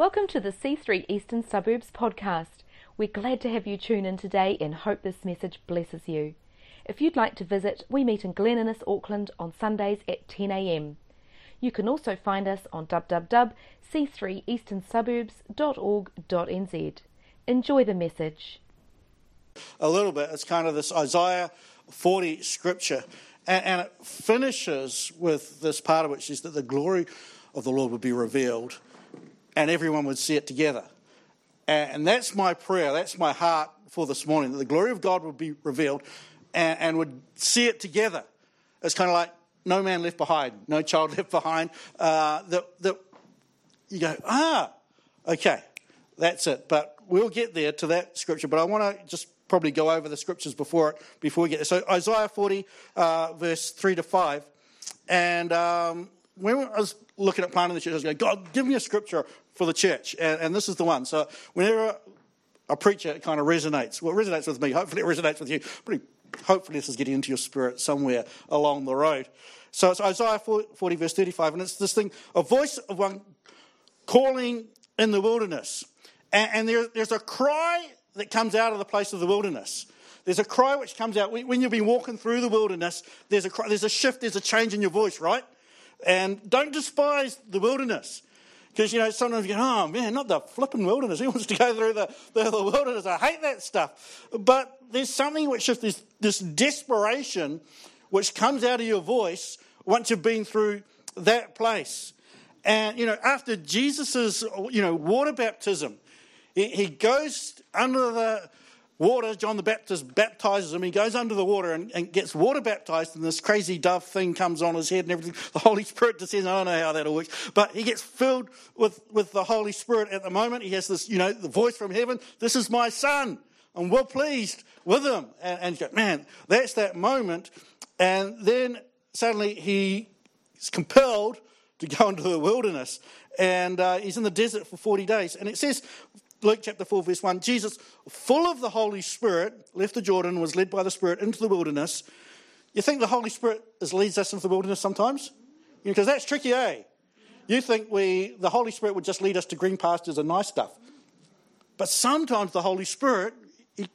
Welcome to the C3 Eastern Suburbs podcast. We're glad to have you tune in today and hope this message blesses you. If you'd like to visit, we meet in Glen Innes, Auckland on Sundays at 10am. You can also find us on www.c3easternsuburbs.org.nz. Enjoy the message. A little bit. It's kind of this Isaiah 40 scripture. And, and it finishes with this part of which is that the glory of the Lord would be revealed and everyone would see it together. And that's my prayer, that's my heart for this morning, that the glory of God would be revealed and, and would see it together. It's kind of like no man left behind, no child left behind. Uh, that, that you go, ah, okay, that's it. But we'll get there to that scripture. But I want to just probably go over the scriptures before it before we get there. So Isaiah 40, uh, verse 3 to 5. And um, when I was looking at planning the church, I was going, God, give me a scripture for the church. And, and this is the one. So whenever a preacher it kind of resonates, well, it resonates with me. Hopefully, it resonates with you. Pretty, hopefully, this is getting into your spirit somewhere along the road. So it's Isaiah 40, verse 35, and it's this thing a voice of one calling in the wilderness. And, and there, there's a cry that comes out of the place of the wilderness. There's a cry which comes out when you've been walking through the wilderness. There's a, cry, there's a shift, there's a change in your voice, right? And don't despise the wilderness. Because, you know, sometimes you go, oh man, not the flipping wilderness. Who wants to go through the, the, the wilderness? I hate that stuff. But there's something which is this, this desperation which comes out of your voice once you've been through that place. And, you know, after Jesus' you know, water baptism, he goes under the, water, John the Baptist baptizes him. He goes under the water and, and, gets water baptized, and this crazy dove thing comes on his head and everything. The Holy Spirit descends. I don't know how that all works, but he gets filled with, with the Holy Spirit at the moment. He has this, you know, the voice from heaven This is my son. I'm well pleased with him. And, and you go, man, that's that moment. And then suddenly he is compelled to go into the wilderness. And uh, he's in the desert for 40 days. And it says, Luke chapter 4, verse 1 Jesus, full of the Holy Spirit, left the Jordan, was led by the Spirit into the wilderness. You think the Holy Spirit is, leads us into the wilderness sometimes? Because that's tricky, eh? You think we, the Holy Spirit would just lead us to green pastures and nice stuff. But sometimes the Holy Spirit, He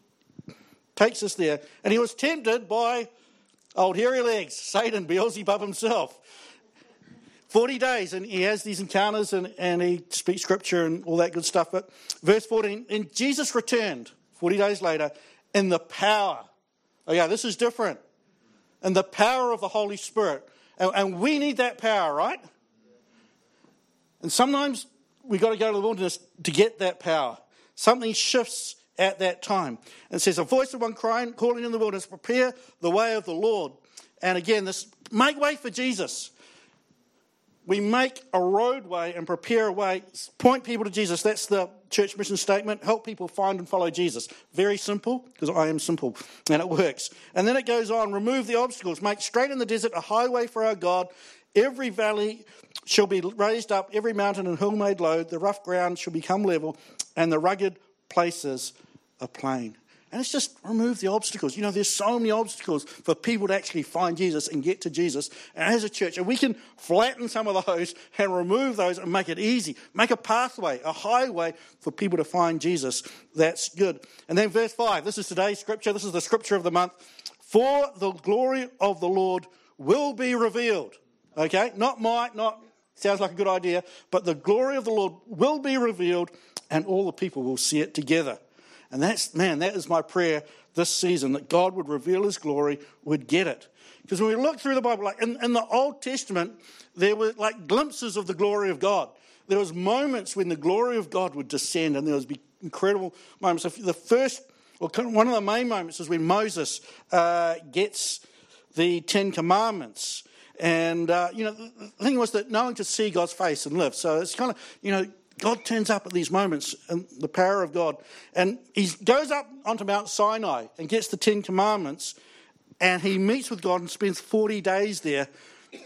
takes us there. And He was tempted by old hairy legs, Satan, Beelzebub himself. 40 days, and he has these encounters and, and he speaks scripture and all that good stuff. But verse 14, and Jesus returned 40 days later in the power. Oh, yeah, this is different. In the power of the Holy Spirit. And, and we need that power, right? And sometimes we've got to go to the wilderness to get that power. Something shifts at that time. And it says, A voice of one crying, calling in the wilderness, prepare the way of the Lord. And again, this make way for Jesus we make a roadway and prepare a way, point people to Jesus. That's the church mission statement. Help people find and follow Jesus. Very simple, because I am simple, and it works. And then it goes on remove the obstacles, make straight in the desert a highway for our God. Every valley shall be raised up, every mountain and hill made low. The rough ground shall become level, and the rugged places a plain. And it's just remove the obstacles. You know, there's so many obstacles for people to actually find Jesus and get to Jesus. And as a church, we can flatten some of those and remove those and make it easy, make a pathway, a highway for people to find Jesus. That's good. And then verse 5, this is today's scripture. This is the scripture of the month. For the glory of the Lord will be revealed. Okay? Not might, not sounds like a good idea, but the glory of the Lord will be revealed and all the people will see it together. And that's, man, that is my prayer this season that God would reveal his glory, would get it. Because when we look through the Bible, like in, in the Old Testament, there were like glimpses of the glory of God. There was moments when the glory of God would descend, and there was be incredible moments. The first, well, one of the main moments is when Moses uh, gets the Ten Commandments. And, uh, you know, the thing was that no one could see God's face and live. So it's kind of, you know, God turns up at these moments and the power of God. And he goes up onto Mount Sinai and gets the Ten Commandments and he meets with God and spends 40 days there.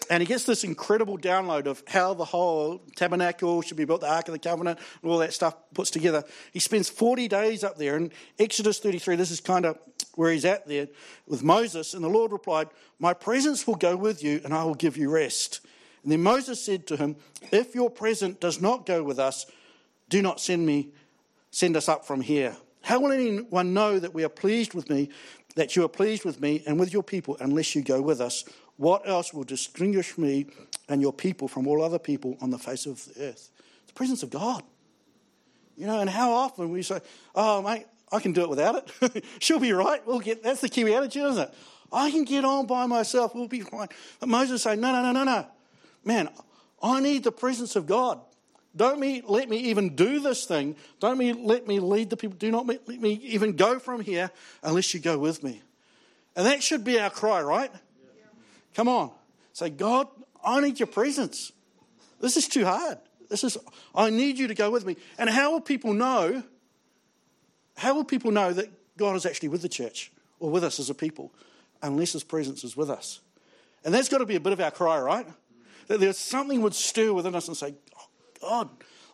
And he gets this incredible download of how the whole tabernacle should be built, the Ark of the Covenant, and all that stuff puts together. He spends 40 days up there. In Exodus 33, this is kind of where he's at there with Moses. And the Lord replied, My presence will go with you, and I will give you rest. And then Moses said to him, If your presence does not go with us, Do not send me, send us up from here. How will anyone know that we are pleased with me, that you are pleased with me and with your people, unless you go with us? What else will distinguish me and your people from all other people on the face of the earth? The presence of God. You know, and how often we say, oh, mate, I can do it without it. She'll be right. We'll get, that's the Kiwi attitude, isn't it? I can get on by myself. We'll be fine. But Moses saying, no, no, no, no, no. Man, I need the presence of God. Don't me, let me even do this thing. Don't me, let me lead the people. Do not let me even go from here unless you go with me. And that should be our cry, right? Yeah. Come on. Say, God, I need your presence. This is too hard. This is, I need you to go with me. And how will people know? How will people know that God is actually with the church or with us as a people unless his presence is with us? And that's got to be a bit of our cry, right? That there's something would stir within us and say, oh, God,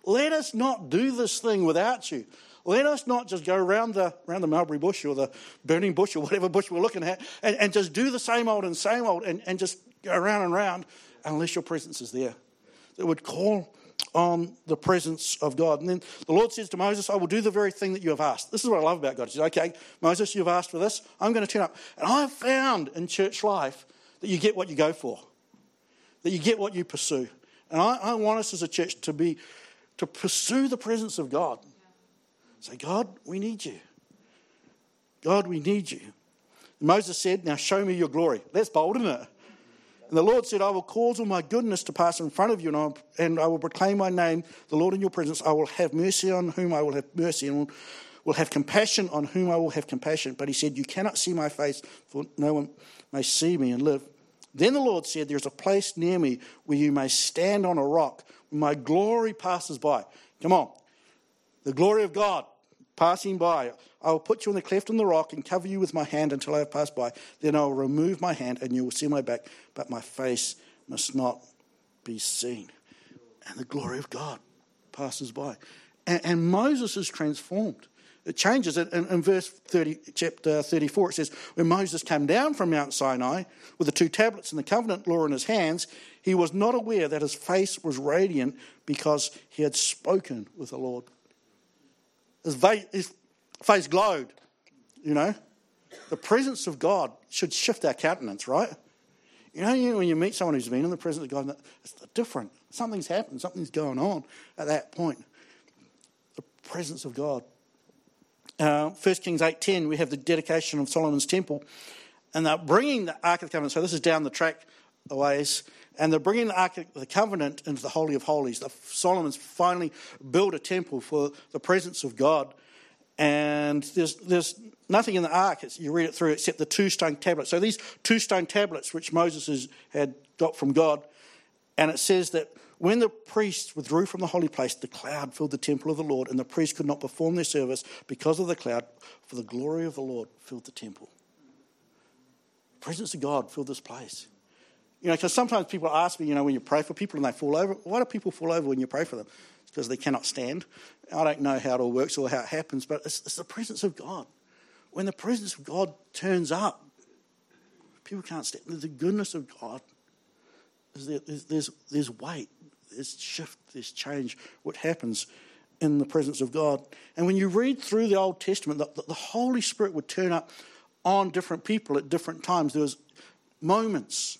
let us not do this thing without you. Let us not just go around the, around the mulberry bush or the burning bush or whatever bush we're looking at and, and just do the same old and same old and, and just go around and round unless your presence is there. It would call on the presence of God. And then the Lord says to Moses, I will do the very thing that you have asked. This is what I love about God. He says, Okay, Moses, you've asked for this. I'm going to turn up. And I've found in church life that you get what you go for, that you get what you pursue. And I, I want us as a church to be to pursue the presence of God. Say, God, we need you. God, we need you. Moses said, Now show me your glory. That's bold, isn't it? And the Lord said, I will cause all my goodness to pass in front of you, and I, will, and I will proclaim my name, the Lord, in your presence. I will have mercy on whom I will have mercy, and will have compassion on whom I will have compassion. But he said, You cannot see my face, for no one may see me and live. Then the Lord said, There's a place near me where you may stand on a rock when my glory passes by. Come on. The glory of God passing by. I will put you in the cleft in the rock and cover you with my hand until I have passed by. Then I will remove my hand and you will see my back, but my face must not be seen. And the glory of God passes by. And, and Moses is transformed. It changes it in, in verse 30, chapter 34. It says, When Moses came down from Mount Sinai with the two tablets and the covenant law in his hands, he was not aware that his face was radiant because he had spoken with the Lord. His, his face glowed, you know. The presence of God should shift our countenance, right? You know, when you meet someone who's been in the presence of God, it's different. Something's happened, something's going on at that point. The presence of God uh, 1 Kings 8.10, we have the dedication of Solomon's temple. And they're bringing the Ark of the Covenant. So this is down the track a ways. And they're bringing the Ark of the Covenant into the Holy of Holies. The, Solomon's finally built a temple for the presence of God. And there's, there's nothing in the Ark, you read it through, except the two stone tablets. So these two stone tablets, which Moses has, had got from God, and it says that when the priests withdrew from the holy place, the cloud filled the temple of the Lord, and the priests could not perform their service because of the cloud, for the glory of the Lord filled the temple. The presence of God filled this place. You know, because sometimes people ask me, you know, when you pray for people and they fall over, why do people fall over when you pray for them? It's because they cannot stand. I don't know how it all works or how it happens, but it's, it's the presence of God. When the presence of God turns up, people can't stand. The goodness of God there's, there's, there's weight, there's shift, there's change, what happens in the presence of God. And when you read through the Old Testament, the, the Holy Spirit would turn up on different people at different times. There was moments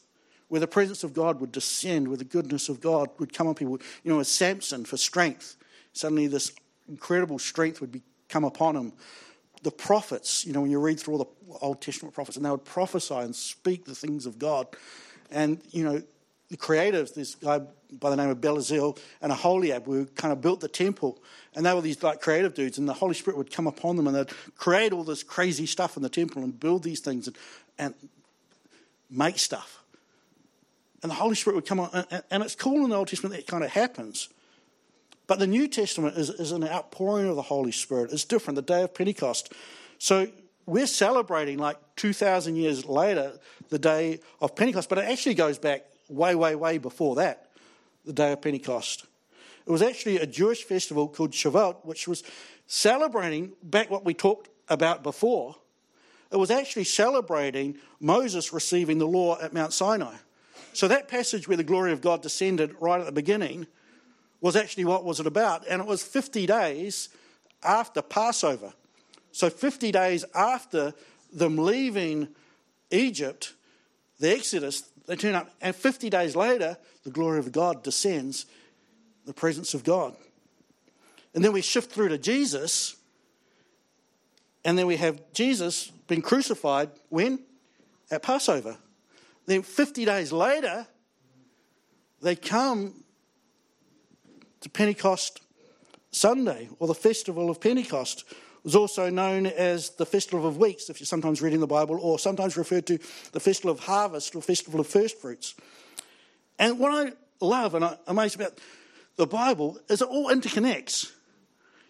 where the presence of God would descend, where the goodness of God would come on people. You know, as Samson for strength, suddenly this incredible strength would be, come upon him. The prophets, you know, when you read through all the Old Testament prophets, and they would prophesy and speak the things of God. And, you know, the creatives, this guy by the name of Bezalel and Aholiab, who kind of built the temple. And they were these like creative dudes, and the Holy Spirit would come upon them and they'd create all this crazy stuff in the temple and build these things and, and make stuff. And the Holy Spirit would come on, and, and it's cool in the Old Testament that kind of happens. But the New Testament is, is an outpouring of the Holy Spirit. It's different, the day of Pentecost. So we're celebrating like 2,000 years later the day of Pentecost, but it actually goes back way, way, way before that, the day of Pentecost. It was actually a Jewish festival called Shavuot, which was celebrating back what we talked about before. It was actually celebrating Moses receiving the law at Mount Sinai. So that passage where the glory of God descended right at the beginning was actually what was it about. And it was 50 days after Passover. So 50 days after them leaving Egypt, the Exodus, they turn up, and 50 days later, the glory of God descends, the presence of God. And then we shift through to Jesus, and then we have Jesus being crucified when? At Passover. Then 50 days later, they come to Pentecost Sunday, or the festival of Pentecost, was also known as the Festival of Weeks, if you're sometimes reading the Bible, or sometimes referred to the Festival of Harvest or Festival of First Fruits. And what I love and I'm amazed about the Bible is it all interconnects.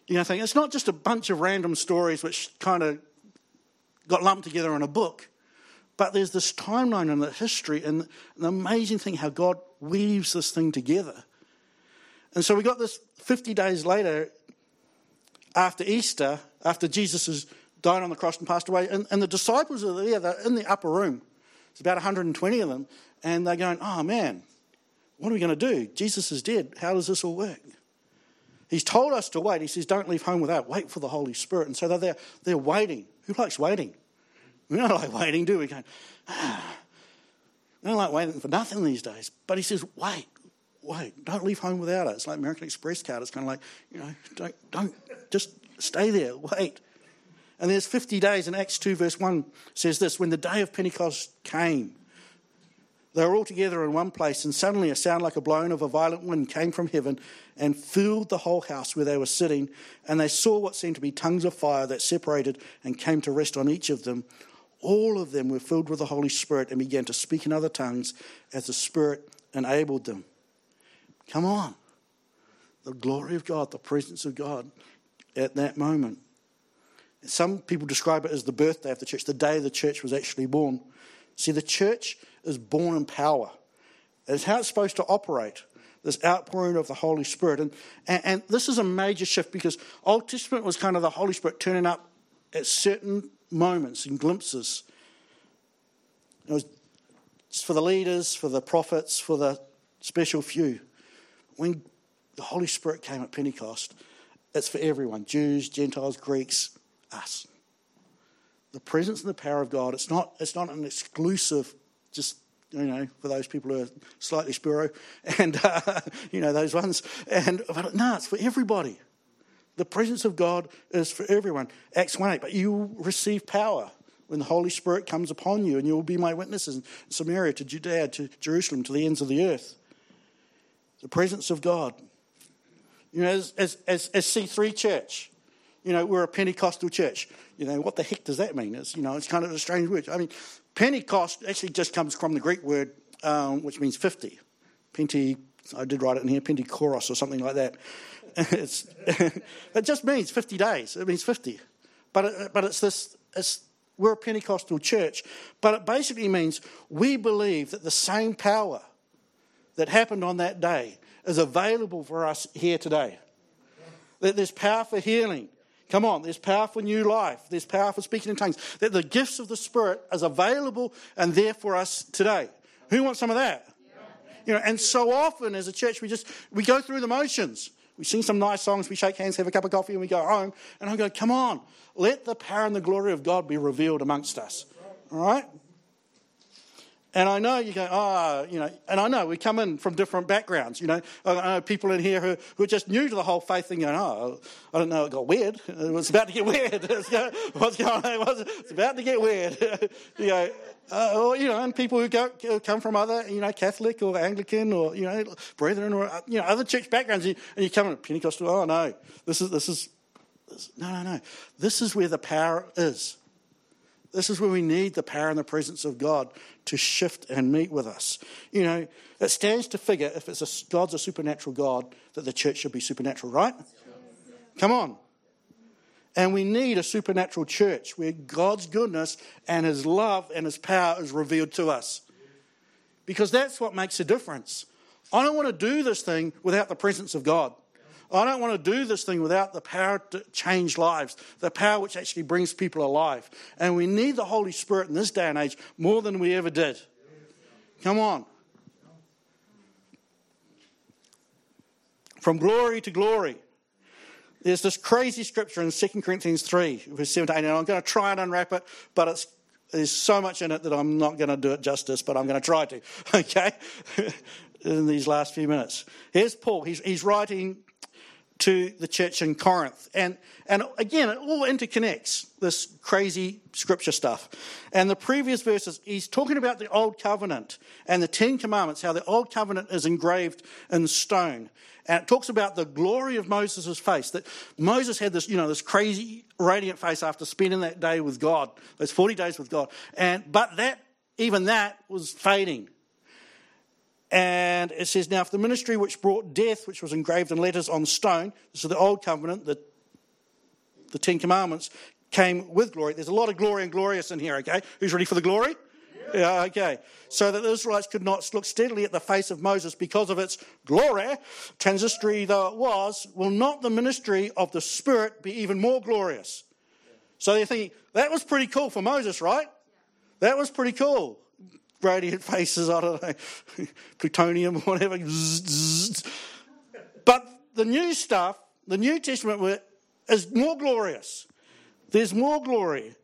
You know, think it's not just a bunch of random stories which kind of got lumped together in a book, but there's this timeline and the history and the amazing thing how God weaves this thing together. And so we got this 50 days later after Easter, after Jesus has died on the cross and passed away, and, and the disciples are there, they're in the upper room. It's about 120 of them, and they're going, Oh man, what are we going to do? Jesus is dead. How does this all work? He's told us to wait. He says, Don't leave home without. Wait for the Holy Spirit. And so they're there, they're waiting. Who likes waiting? We don't like waiting, do we? Going, ah. We don't like waiting for nothing these days. But he says, Wait, wait, don't leave home without it. It's like American Express card. It's kind of like, you know, don't, don't, just stay there, wait. And there's 50 days, and Acts 2, verse 1 says this When the day of Pentecost came, they were all together in one place, and suddenly a sound like a blowing of a violent wind came from heaven and filled the whole house where they were sitting. And they saw what seemed to be tongues of fire that separated and came to rest on each of them. All of them were filled with the Holy Spirit and began to speak in other tongues as the Spirit enabled them. Come on. The glory of God, the presence of God at that moment. Some people describe it as the birthday of the church, the day the church was actually born. See, the church is born in power. It's how it's supposed to operate, this outpouring of the Holy Spirit. And, and, and this is a major shift because Old Testament was kind of the Holy Spirit turning up at certain moments and glimpses. It was for the leaders, for the prophets, for the special few when the Holy Spirit came at Pentecost, it's for everyone Jews, Gentiles, Greeks, us. The presence and the power of God, it's not, it's not an exclusive, just, you know, for those people who are slightly spiro and, uh, you know, those ones. And, but no, it's for everybody. The presence of God is for everyone. Acts 1 8, but you will receive power when the Holy Spirit comes upon you, and you will be my witnesses in Samaria, to Judea, to Jerusalem, to the ends of the earth the presence of God. You know, as, as, as, as C3 Church, you know, we're a Pentecostal church. You know, what the heck does that mean? It's, you know, it's kind of a strange word. I mean, Pentecost actually just comes from the Greek word, um, which means 50. Pente, I did write it in here, Pentecoros or something like that. it's, it just means 50 days. It means 50. But, it, but it's this, it's, we're a Pentecostal church, but it basically means we believe that the same power – that happened on that day is available for us here today. That there's power for healing. Come on, there's power for new life. There's power for speaking in tongues. That the gifts of the Spirit is available and there for us today. Who wants some of that? You know, and so often as a church, we just we go through the motions. We sing some nice songs, we shake hands, have a cup of coffee, and we go home. And I go, come on, let the power and the glory of God be revealed amongst us. All right? And I know you go, ah, oh, you know, and I know we come in from different backgrounds. You know, I know people in here who, who are just new to the whole faith thing going, oh, I don't know, it got weird. It was about to get weird. What's going on? It's about to get weird. you know, uh, or, you know, and people who go, come from other, you know, Catholic or Anglican or, you know, Brethren or, you know, other church backgrounds, and you come in Pentecostal, oh, no, this is, this is, this, no, no, no. This is where the power is. This is where we need the power and the presence of God to shift and meet with us. You know, it stands to figure if it's a, God's a supernatural God, that the church should be supernatural, right? Come on. And we need a supernatural church where God's goodness and His love and His power is revealed to us. Because that's what makes a difference. I don't want to do this thing without the presence of God. I don't want to do this thing without the power to change lives, the power which actually brings people alive. And we need the Holy Spirit in this day and age more than we ever did. Come on. from glory to glory. There's this crazy scripture in 2 Corinthians 3, verse 7 to 8, and I'm going to try and unwrap it, but it's, there's so much in it that I'm not going to do it justice, but I'm going to try to, okay, in these last few minutes. Here's Paul. He's, he's writing to the church in Corinth. And, and again, it all interconnects, this crazy scripture stuff. And the previous verses, he's talking about the Old Covenant and the Ten Commandments, how the Old Covenant is engraved in stone. And it talks about the glory of Moses' face, that Moses had this, you know, this crazy, radiant face after spending that day with God, those 40 days with God. And, but that, even that was fading. And it says, Now, if the ministry which brought death, which was engraved in letters on stone, is the Old Covenant, the, the Ten Commandments, came with glory. There's a lot of glory and glorious in here, okay? Who's ready for the glory? Yeah, okay. So that the Israelites could not look steadily at the face of Moses because of its glory, transitory though it was, will not the ministry of the Spirit be even more glorious? So they're thinking, that was pretty cool for Moses, right? That was pretty cool radiant faces, I don't know, plutonium, whatever. But the new stuff, the New Testament, is more glorious. There's more glory.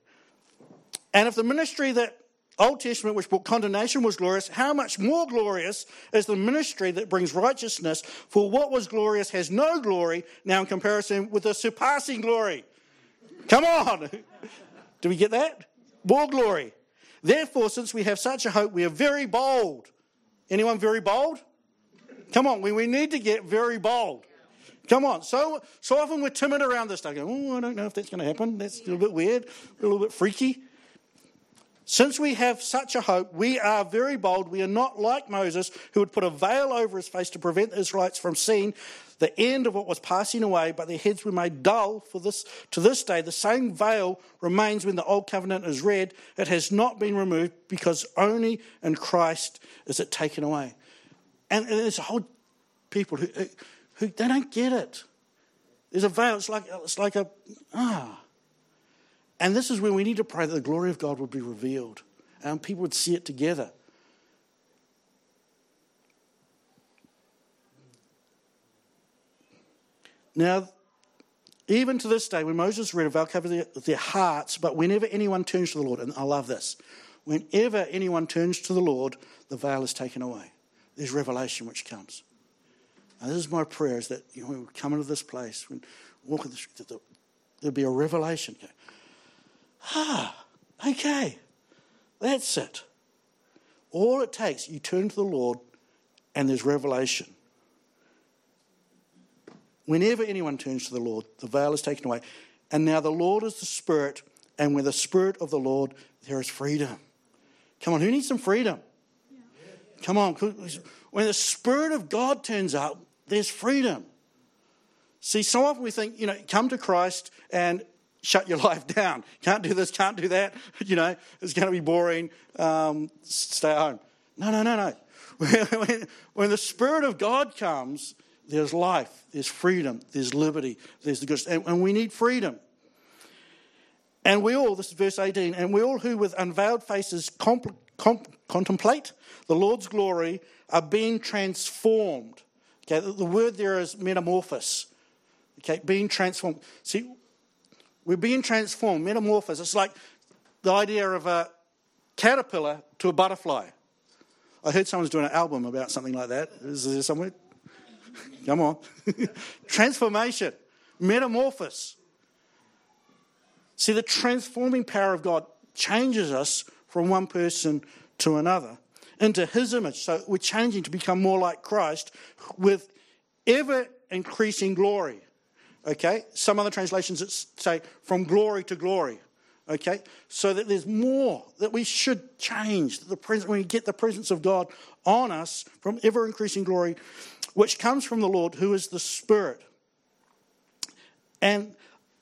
And if the ministry that Old Testament, which brought condemnation, was glorious, how much more glorious is the ministry that brings righteousness? For what was glorious has no glory now in comparison with the surpassing glory. Come on. Do we get that? More glory. Therefore, since we have such a hope, we are very bold. Anyone very bold? Come on, we, we need to get very bold. Come on. So, so often we're timid around this stuff. oh, I don't know if that's going to happen. That's a little bit weird, a little bit freaky. Since we have such a hope, we are very bold. We are not like Moses, who would put a veil over his face to prevent the Israelites from seeing the end of what was passing away, but their heads were made dull for this to this day. The same veil remains when the old covenant is read. It has not been removed because only in Christ is it taken away. And there's a whole people who, who they don't get it. There's a veil. It's like it's like a ah. And this is where we need to pray that the glory of God would be revealed and people would see it together. Now, even to this day, when Moses read, I'll cover their, their hearts, but whenever anyone turns to the Lord, and I love this, whenever anyone turns to the Lord, the veil is taken away. There's revelation which comes. And this is my prayer is that you know, when we come into this place, when walk in the street, that there'll be a revelation. Ah, okay, that's it. All it takes, you turn to the Lord, and there's revelation. Whenever anyone turns to the Lord, the veil is taken away. And now the Lord is the Spirit, and with the Spirit of the Lord, there is freedom. Come on, who needs some freedom? Yeah. Come on. When the Spirit of God turns up, there's freedom. See, so often we think, you know, come to Christ and shut your life down. Can't do this, can't do that. You know, it's going to be boring. Um, stay at home. No, no, no, no. when, when the Spirit of God comes, there's life, there's freedom, there's liberty, there's the good. And, and we need freedom. And we all, this is verse 18, and we all who with unveiled faces comp, contemplate the Lord's glory are being transformed. Okay, the, the word there is metamorphosis. Okay, being transformed. See, we're being transformed, metamorphosis. It's like the idea of a caterpillar to a butterfly. I heard someone's doing an album about something like that. Is there somewhere? Come on. Transformation, metamorphosis. See, the transforming power of God changes us from one person to another into his image. So we're changing to become more like Christ with ever increasing glory. Okay? Some other translations say from glory to glory. Okay? So that there's more that we should change. The presence, when we get the presence of God on us from ever increasing glory which comes from the Lord, who is the Spirit. And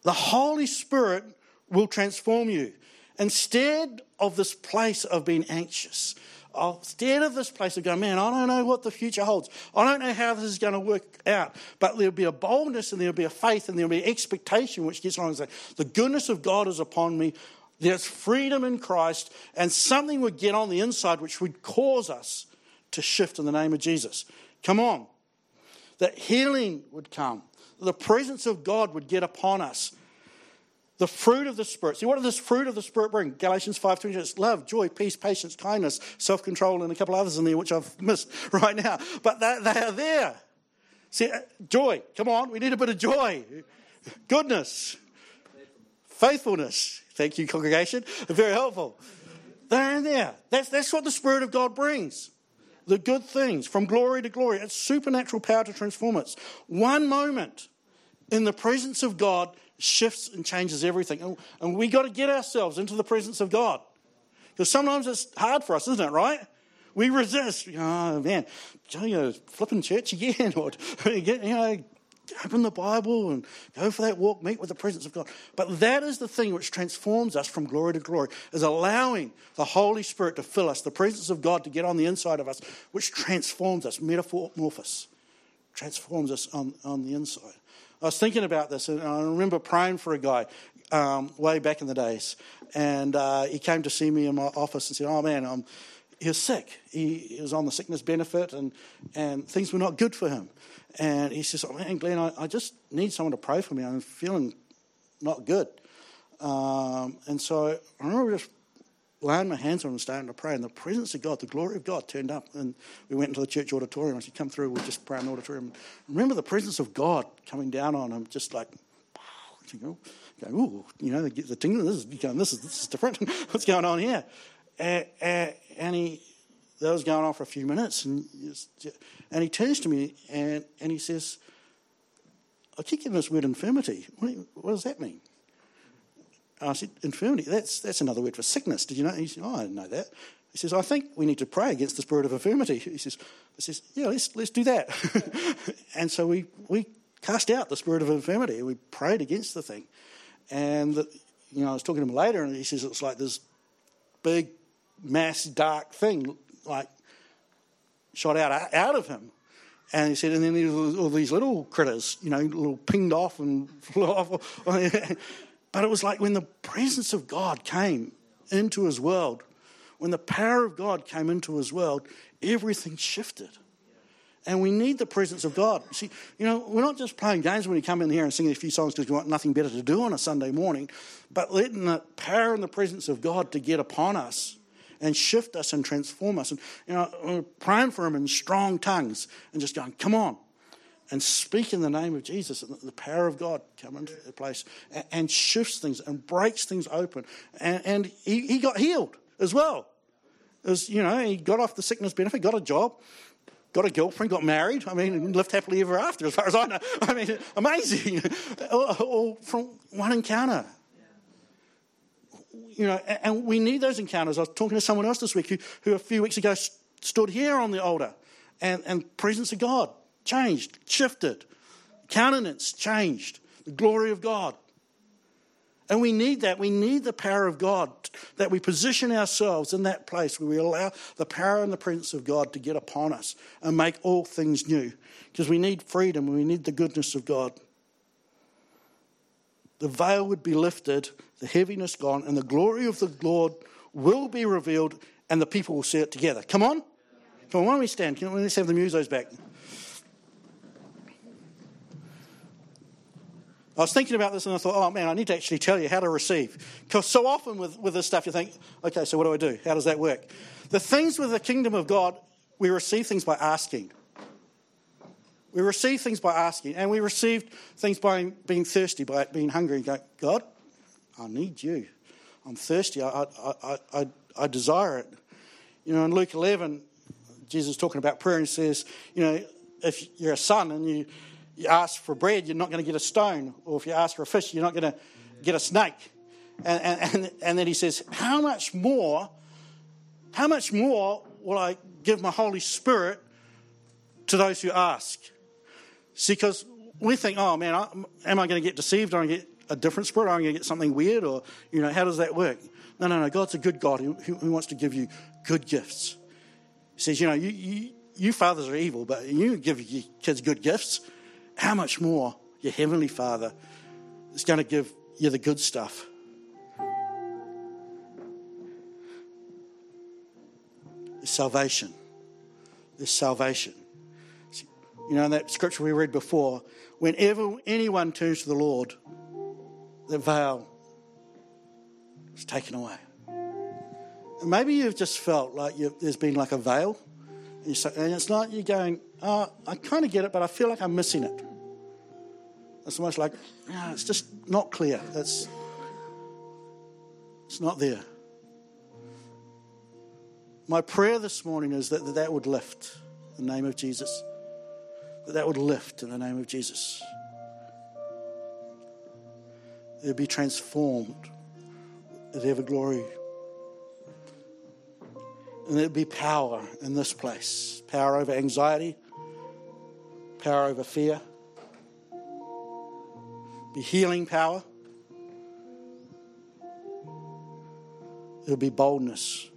the Holy Spirit will transform you. Instead of this place of being anxious, instead of this place of going, man, I don't know what the future holds. I don't know how this is going to work out. But there'll be a boldness and there'll be a faith and there'll be expectation which gets along and say, the goodness of God is upon me. There's freedom in Christ, and something would get on the inside which would cause us to shift in the name of Jesus. Come on. That healing would come, the presence of God would get upon us. The fruit of the Spirit. See, what does this fruit of the Spirit bring? Galatians five 5.20, it's love, joy, peace, patience, kindness, self-control, and a couple others in there which I've missed right now. But they, they are there. See, uh, joy. Come on, we need a bit of joy. Goodness. Faithfulness. Thank you, congregation. Very helpful. They're in there. That's, that's what the Spirit of God brings. The good things from glory to glory. It's supernatural power to transform us. One moment in the presence of God shifts and changes everything. And we got to get ourselves into the presence of God. Because sometimes it's hard for us, isn't it, right? We resist. Oh, man, you know, flipping church again, or you know, open the Bible and go for that walk, meet with the presence of God. But that is the thing which transforms us from glory to glory, is allowing the Holy Spirit to fill us, the presence of God to get on the inside of us, which transforms us, metamorphosis, transforms us on, on the inside. I was thinking about this, and I remember praying for a guy um, way back in the days. And uh, he came to see me in my office and said, Oh man, I'm, he was sick. He, he, was on the sickness benefit, and, and things were not good for him. And he says, oh, Man, Glenn, I, I just need someone to pray for me. I'm feeling not good. Um, and so I remember just laying my hands on him and starting to pray, and the presence of God, the glory of God turned up. And we went into the church auditorium. I said, Come through, we'll just pray in the auditorium. remember the presence of God coming down on him, just like, you going, ooh, you know, the, the tingling, this is, going, this is, this is different. What's going on here? And, and he, that was going on for a few minutes, and, and he turns to me and, and he says, I keep getting this word infirmity. What, what does that mean? I said, infirmity, that's, that's another word for sickness. Did you know? He said, oh, I didn't know that. He says, I think we need to pray against the spirit of infirmity. He says, I says yeah, let's, let's do that. and so we, we cast out the spirit of infirmity. We prayed against the thing. And, the, you know, I was talking to him later, and he says it's like this big, mass, dark thing, like shot out, out of him. And he said, and then there was all these little critters, you know, little pinged off and flew off. But it was like when the presence of God came into his world, when the power of God came into his world, everything shifted. And we need the presence of God. See, you know, we're not just playing games when we come in here and sing a few songs because we want nothing better to do on a Sunday morning, but letting the power and the presence of God to get upon us and shift us and transform us. And, you know, uh, we're praying for Him in strong tongues and just going, come on, and speak in the name of Jesus, and the power of God come into the place and, and shifts things and breaks things open. And, and he, he, got healed as well. As you know, he got off the sickness benefit, got a job, got a girlfriend, got married. I mean, lived happily ever after, as far as I know. I mean, amazing. all, all from one encounter. You know, and we need those encounters. I was talking to someone else this week who, who a few weeks ago stood here on the altar and, and presence of God changed, shifted, countenance changed, the glory of God. And we need that. We need the power of God, that we position ourselves in that place where we allow the power and the presence of God to get upon us and make all things new. Because we need freedom, and we need the goodness of God. The veil would be lifted, the heaviness gone, and the glory of the Lord will be revealed, and the people will see it together. Come on. Come on, why don't we stand? Can we, let's have the musos back. I was thinking about this and I thought, oh man, I need to actually tell you how to receive. Because so often with, with this stuff, you think, okay, so what do I do? How does that work? The things with the kingdom of God, we receive things by asking. We receive things by asking, and we received things by being thirsty, by being hungry, and going, God, I need you. I'm thirsty. I, I, I, I, desire it. You know, in Luke 11, Jesus is talking about prayer and says, you know, if you're a son and you you ask for bread, you're not going to get a stone. Or if you ask for a fish, you're not going to get a snake. And, and, and then he says, How much more, how much more will I give my Holy Spirit to those who ask? See, because we think, oh man, am I going to get deceived? Am I going to get a different spirit? Am I going to get something weird? Or, you know, how does that work? No, no, no. God's a good God who, who wants to give you good gifts. He says, you know, you, you, you fathers are evil, but you give your kids good gifts how much more your Heavenly Father is going to give you the good stuff? There's salvation. There's salvation. You know, in that scripture we read before, whenever anyone turns to the Lord, the veil is taken away. And maybe you've just felt like there's been like a veil, and, and it's not you're going, oh, I kind of get it, but I feel like I'm missing it. It's almost like, yeah, it's just not clear. It's, it's not there. My prayer this morning is that that would lift the name of Jesus. That would lift in the name of Jesus. It would be transformed. With ever glory. And there'd be power in this place. Power over anxiety, power over fear, be healing power, there'll be boldness